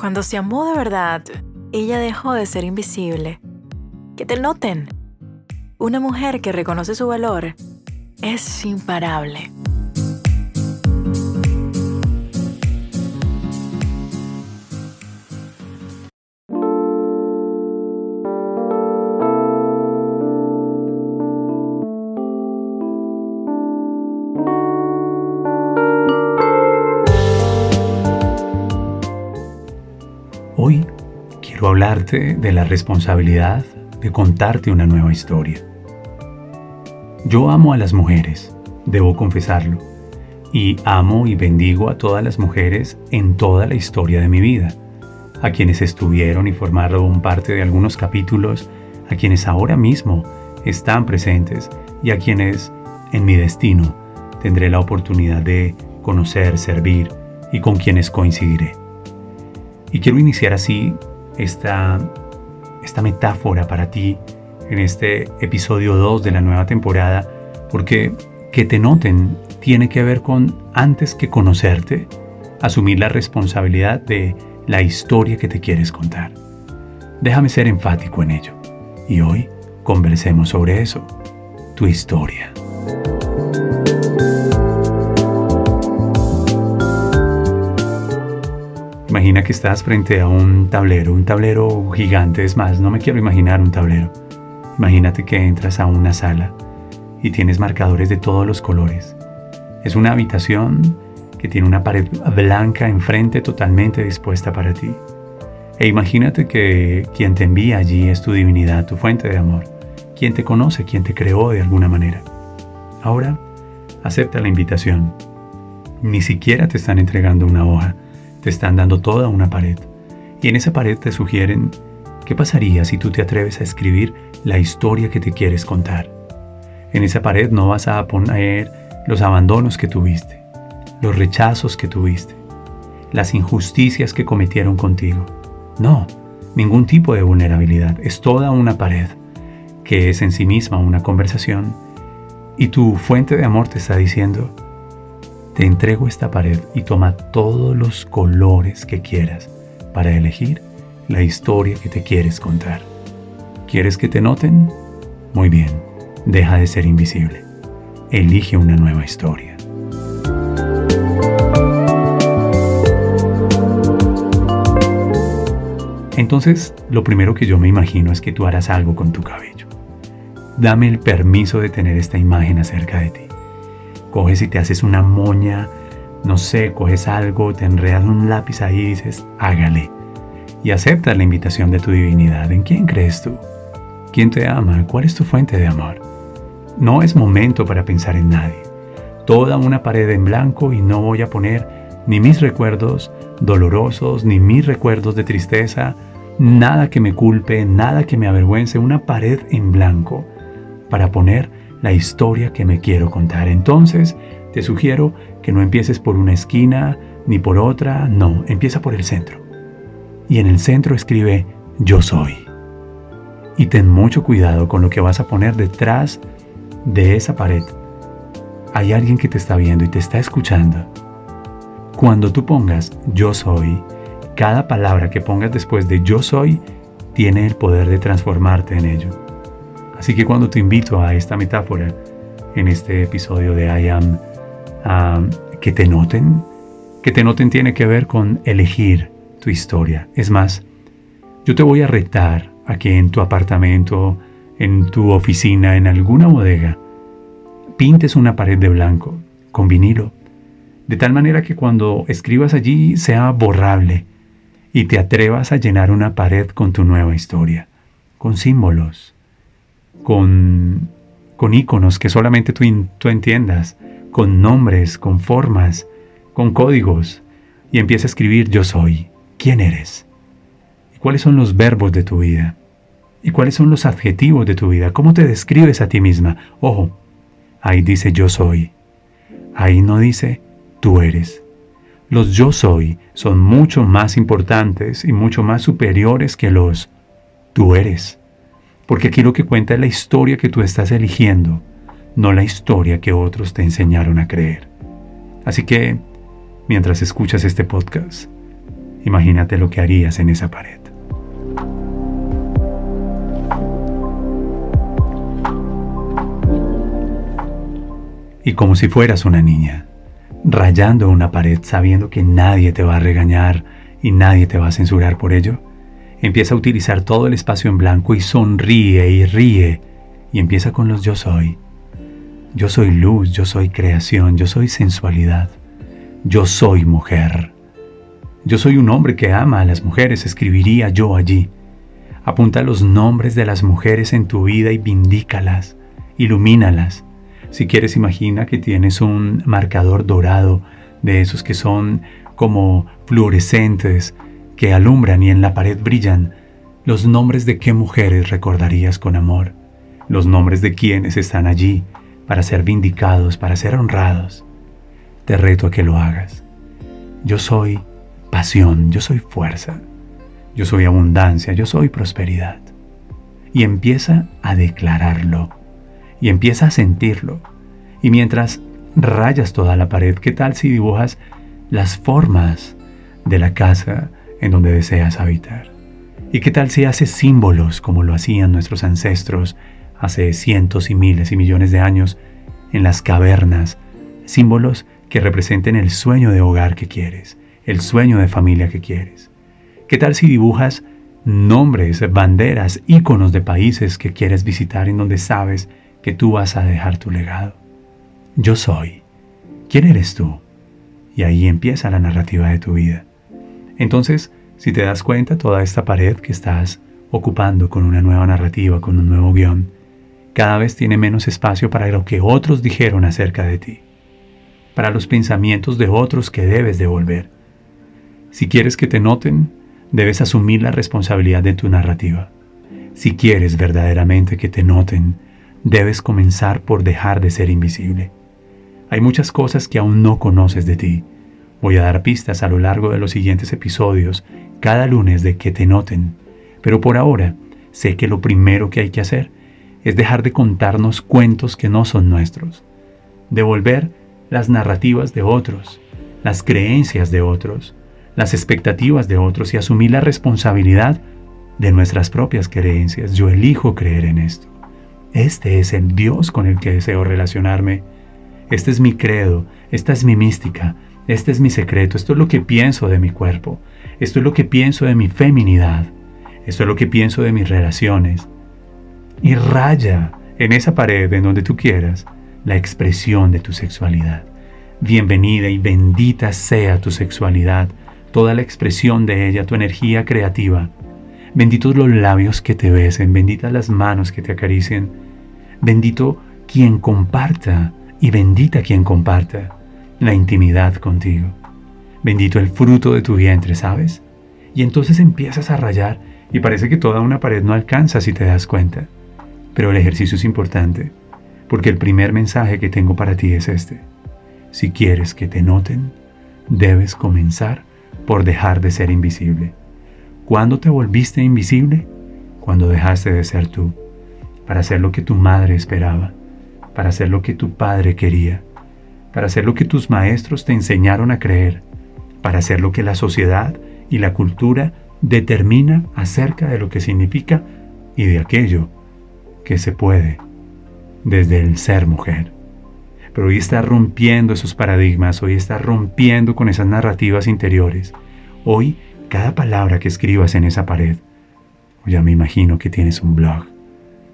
Cuando se amó de verdad, ella dejó de ser invisible. Que te noten. Una mujer que reconoce su valor es imparable. Hablarte de la responsabilidad de contarte una nueva historia. Yo amo a las mujeres, debo confesarlo, y amo y bendigo a todas las mujeres en toda la historia de mi vida, a quienes estuvieron y formaron parte de algunos capítulos, a quienes ahora mismo están presentes y a quienes en mi destino tendré la oportunidad de conocer, servir y con quienes coincidiré. Y quiero iniciar así esta, esta metáfora para ti en este episodio 2 de la nueva temporada, porque que te noten tiene que ver con, antes que conocerte, asumir la responsabilidad de la historia que te quieres contar. Déjame ser enfático en ello. Y hoy conversemos sobre eso, tu historia. Imagina que estás frente a un tablero, un tablero gigante, es más, no me quiero imaginar un tablero. Imagínate que entras a una sala y tienes marcadores de todos los colores. Es una habitación que tiene una pared blanca enfrente totalmente dispuesta para ti. E imagínate que quien te envía allí es tu divinidad, tu fuente de amor, quien te conoce, quien te creó de alguna manera. Ahora, acepta la invitación. Ni siquiera te están entregando una hoja, te están dando toda una pared. Y en esa pared te sugieren qué pasaría si tú te atreves a escribir la historia que te quieres contar. En esa pared no vas a poner los abandonos que tuviste, los rechazos que tuviste, las injusticias que cometieron contigo. No, ningún tipo de vulnerabilidad. Es toda una pared que es en sí misma una conversación y tu fuente de amor te está diciendo, te entrego esta pared y toma todos los colores que quieras para elegir la historia que te quieres contar. ¿Quieres que te noten? Muy bien, deja de ser invisible. Elige una nueva historia. Entonces, lo primero que yo me imagino es que tú harás algo con tu cabello. Dame el permiso de tener esta imagen acerca de ti coges y te haces una moña, no sé, coges algo, te enredas un lápiz ahí y dices, hágale. Y aceptas la invitación de tu divinidad. ¿En quién crees tú? ¿Quién te ama? ¿Cuál es tu fuente de amor? No es momento para pensar en nadie. Toda una pared en blanco y no voy a poner ni mis recuerdos dolorosos, ni mis recuerdos de tristeza, nada que me culpe, nada que me avergüence, una pared en blanco para poner la historia que me quiero contar. Entonces, te sugiero que no empieces por una esquina ni por otra, no, empieza por el centro. Y en el centro escribe yo soy. Y ten mucho cuidado con lo que vas a poner detrás de esa pared. Hay alguien que te está viendo y te está escuchando. Cuando tú pongas yo soy, cada palabra que pongas después de yo soy tiene el poder de transformarte en ello. Así que cuando te invito a esta metáfora en este episodio de I Am, que te noten, que te noten tiene que ver con elegir tu historia. Es más, yo te voy a retar a que en tu apartamento, en tu oficina, en alguna bodega, pintes una pared de blanco con vinilo, de tal manera que cuando escribas allí sea borrable y te atrevas a llenar una pared con tu nueva historia, con símbolos, con, con iconos que solamente tú, tú entiendas, con nombres, con formas, con códigos, y empieza a escribir yo soy, quién eres, y cuáles son los verbos de tu vida, y cuáles son los adjetivos de tu vida, cómo te describes a ti misma. Ojo, ahí dice yo soy, ahí no dice tú eres. Los yo soy son mucho más importantes y mucho más superiores que los tú eres. Porque aquí lo que cuenta es la historia que tú estás eligiendo, no la historia que otros te enseñaron a creer. Así que, mientras escuchas este podcast, Imagínate lo que harías en esa pared. Y como si fueras una niña, rayando una pared sabiendo que nadie te va a regañar y nadie te va a censurar por ello, empieza a utilizar todo el espacio en blanco y sonríe y ríe y empieza con los yo soy. Yo soy luz, yo soy creación, yo soy sensualidad, yo soy mujer. Yo soy un hombre que ama a las mujeres, escribiría yo allí. Apunta los nombres de las mujeres en tu vida y vindícalas, ilumínalas. Si quieres, imagina que tienes un marcador dorado de esos que son como fluorescentes, que alumbran y en la pared brillan. Los nombres de qué mujeres recordarías con amor. Los nombres de quienes están allí para ser vindicados, para ser honrados. Te reto a que lo hagas. Yo soy pasión, yo soy fuerza, yo soy abundancia, yo soy prosperidad. Y empieza a declararlo, y empieza a sentirlo. Y mientras rayas toda la pared, ¿qué tal si dibujas las formas de la casa en donde deseas habitar? ¿Y qué tal si haces símbolos como lo hacían nuestros ancestros hace cientos y miles y millones de años en las cavernas? Símbolos que representen el sueño de hogar que quieres, el sueño de familia que quieres? ¿Qué tal si dibujas nombres, banderas, íconos de países que quieres visitar en donde sabes que tú vas a dejar tu legado? Yo soy. ¿Quién eres tú? Y ahí empieza la narrativa de tu vida. Entonces, si te das cuenta, toda esta pared que estás ocupando con una nueva narrativa, con un nuevo guion, cada vez tiene menos espacio para lo que otros dijeron acerca de ti, para los pensamientos de otros que debes devolver si quieres que te noten, debes asumir la responsabilidad de tu narrativa. Si quieres verdaderamente que te noten, debes comenzar por dejar de ser invisible. Hay muchas cosas que aún no conoces de ti. Voy a dar pistas a lo largo de los siguientes episodios, cada lunes, de que te noten. Pero por ahora, sé que lo primero que hay que hacer es dejar de contarnos cuentos que no son nuestros. Devolver las narrativas de otros, las creencias de otros, las expectativas de otros y asumir la responsabilidad de nuestras propias creencias. Yo elijo creer en esto. Este es el Dios con el que deseo relacionarme. Este es mi credo, esta es mi mística, este es mi secreto, esto es lo que pienso de mi cuerpo, esto es lo que pienso de mi feminidad, esto es lo que pienso de mis relaciones. Y raya en esa pared en donde tú quieras la expresión de tu sexualidad. Bienvenida y bendita sea tu sexualidad, toda la expresión de ella, tu energía creativa. Benditos los labios que te besen, benditas las manos que te acaricien. Bendito quien comparta y bendita quien comparta la intimidad contigo. Bendito el fruto de tu vientre, ¿sabes? Y entonces empiezas a rayar y parece que toda una pared no alcanza si te das cuenta. Pero el ejercicio es importante, porque el primer mensaje que tengo para ti es este. Si quieres que te noten, debes comenzar por dejar de ser invisible. ¿Cuándo te volviste invisible? Cuando dejaste de ser tú, para hacer lo que tu madre esperaba, para hacer lo que tu padre quería, para hacer lo que tus maestros te enseñaron a creer, para hacer lo que la sociedad y la cultura determina acerca de lo que significa y de aquello que se puede desde el ser mujer. Pero hoy está rompiendo esos paradigmas, hoy está rompiendo con esas narrativas interiores. Hoy, cada palabra que escribas en esa pared, ya me imagino que tienes un blog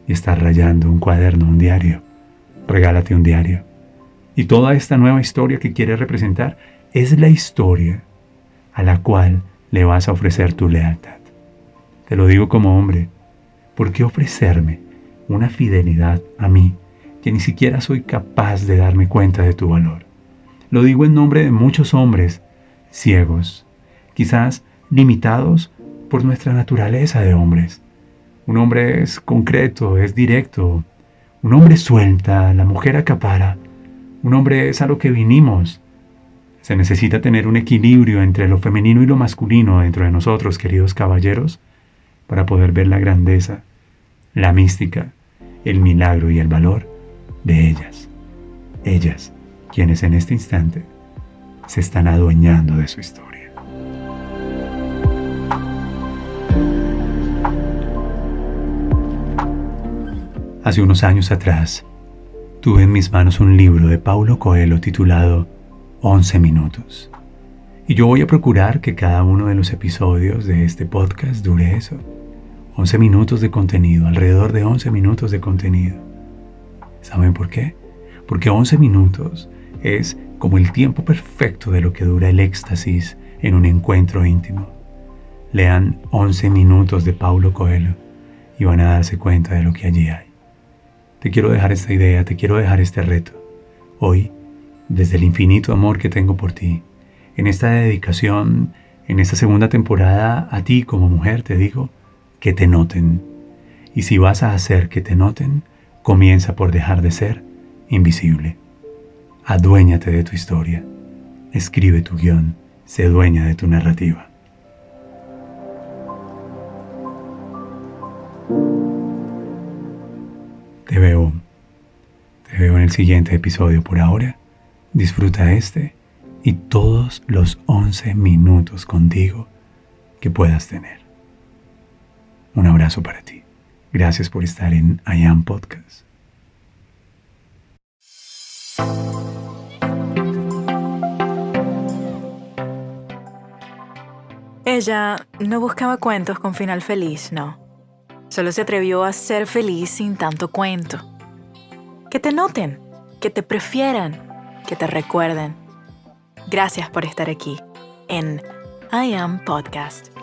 y estás rayando un cuaderno, un diario. Regálate un diario. Y toda esta nueva historia que quieres representar es la historia a la cual le vas a ofrecer tu lealtad. Te lo digo como hombre, ¿por qué ofrecerme una fidelidad a mí que ni siquiera soy capaz de darme cuenta de tu valor. Lo digo en nombre de muchos hombres ciegos, quizás limitados por nuestra naturaleza de hombres. Un hombre es concreto, es directo. Un hombre suelta, la mujer acapara. Un hombre es a lo que vinimos. Se necesita tener un equilibrio entre lo femenino y lo masculino dentro de nosotros, queridos caballeros, para poder ver la grandeza, la mística, el milagro y el valor de ellas. Ellas, quienes en este instante se están adueñando de su historia. Hace unos años atrás, tuve en mis manos un libro de Paulo Coelho titulado 11 minutos. Y yo voy a procurar que cada uno de los episodios de este podcast dure eso. 11 minutos de contenido, alrededor de 11 minutos de contenido. ¿Saben por qué? Porque 11 minutos es como el tiempo perfecto de lo que dura el éxtasis en un encuentro íntimo. Lean 11 minutos de Paulo Coelho y van a darse cuenta de lo que allí hay. Te quiero dejar esta idea, te quiero dejar este reto. Hoy, desde el infinito amor que tengo por ti, en esta dedicación, en esta segunda temporada, a ti como mujer te digo que te noten. Y si vas a hacer que te noten, comienza por dejar de ser invisible. Aduéñate de tu historia. Escribe tu guion. Sé dueña de tu narrativa. Te veo. Te veo en el siguiente episodio por ahora. Disfruta este y todos los 11 minutos contigo que puedas tener. Un abrazo para ti. Gracias por estar en I Am Podcast. Ella no buscaba cuentos con final feliz, no. Solo se atrevió a ser feliz sin tanto cuento. Que te noten, que te prefieran, que te recuerden. Gracias por estar aquí en I Am Podcast.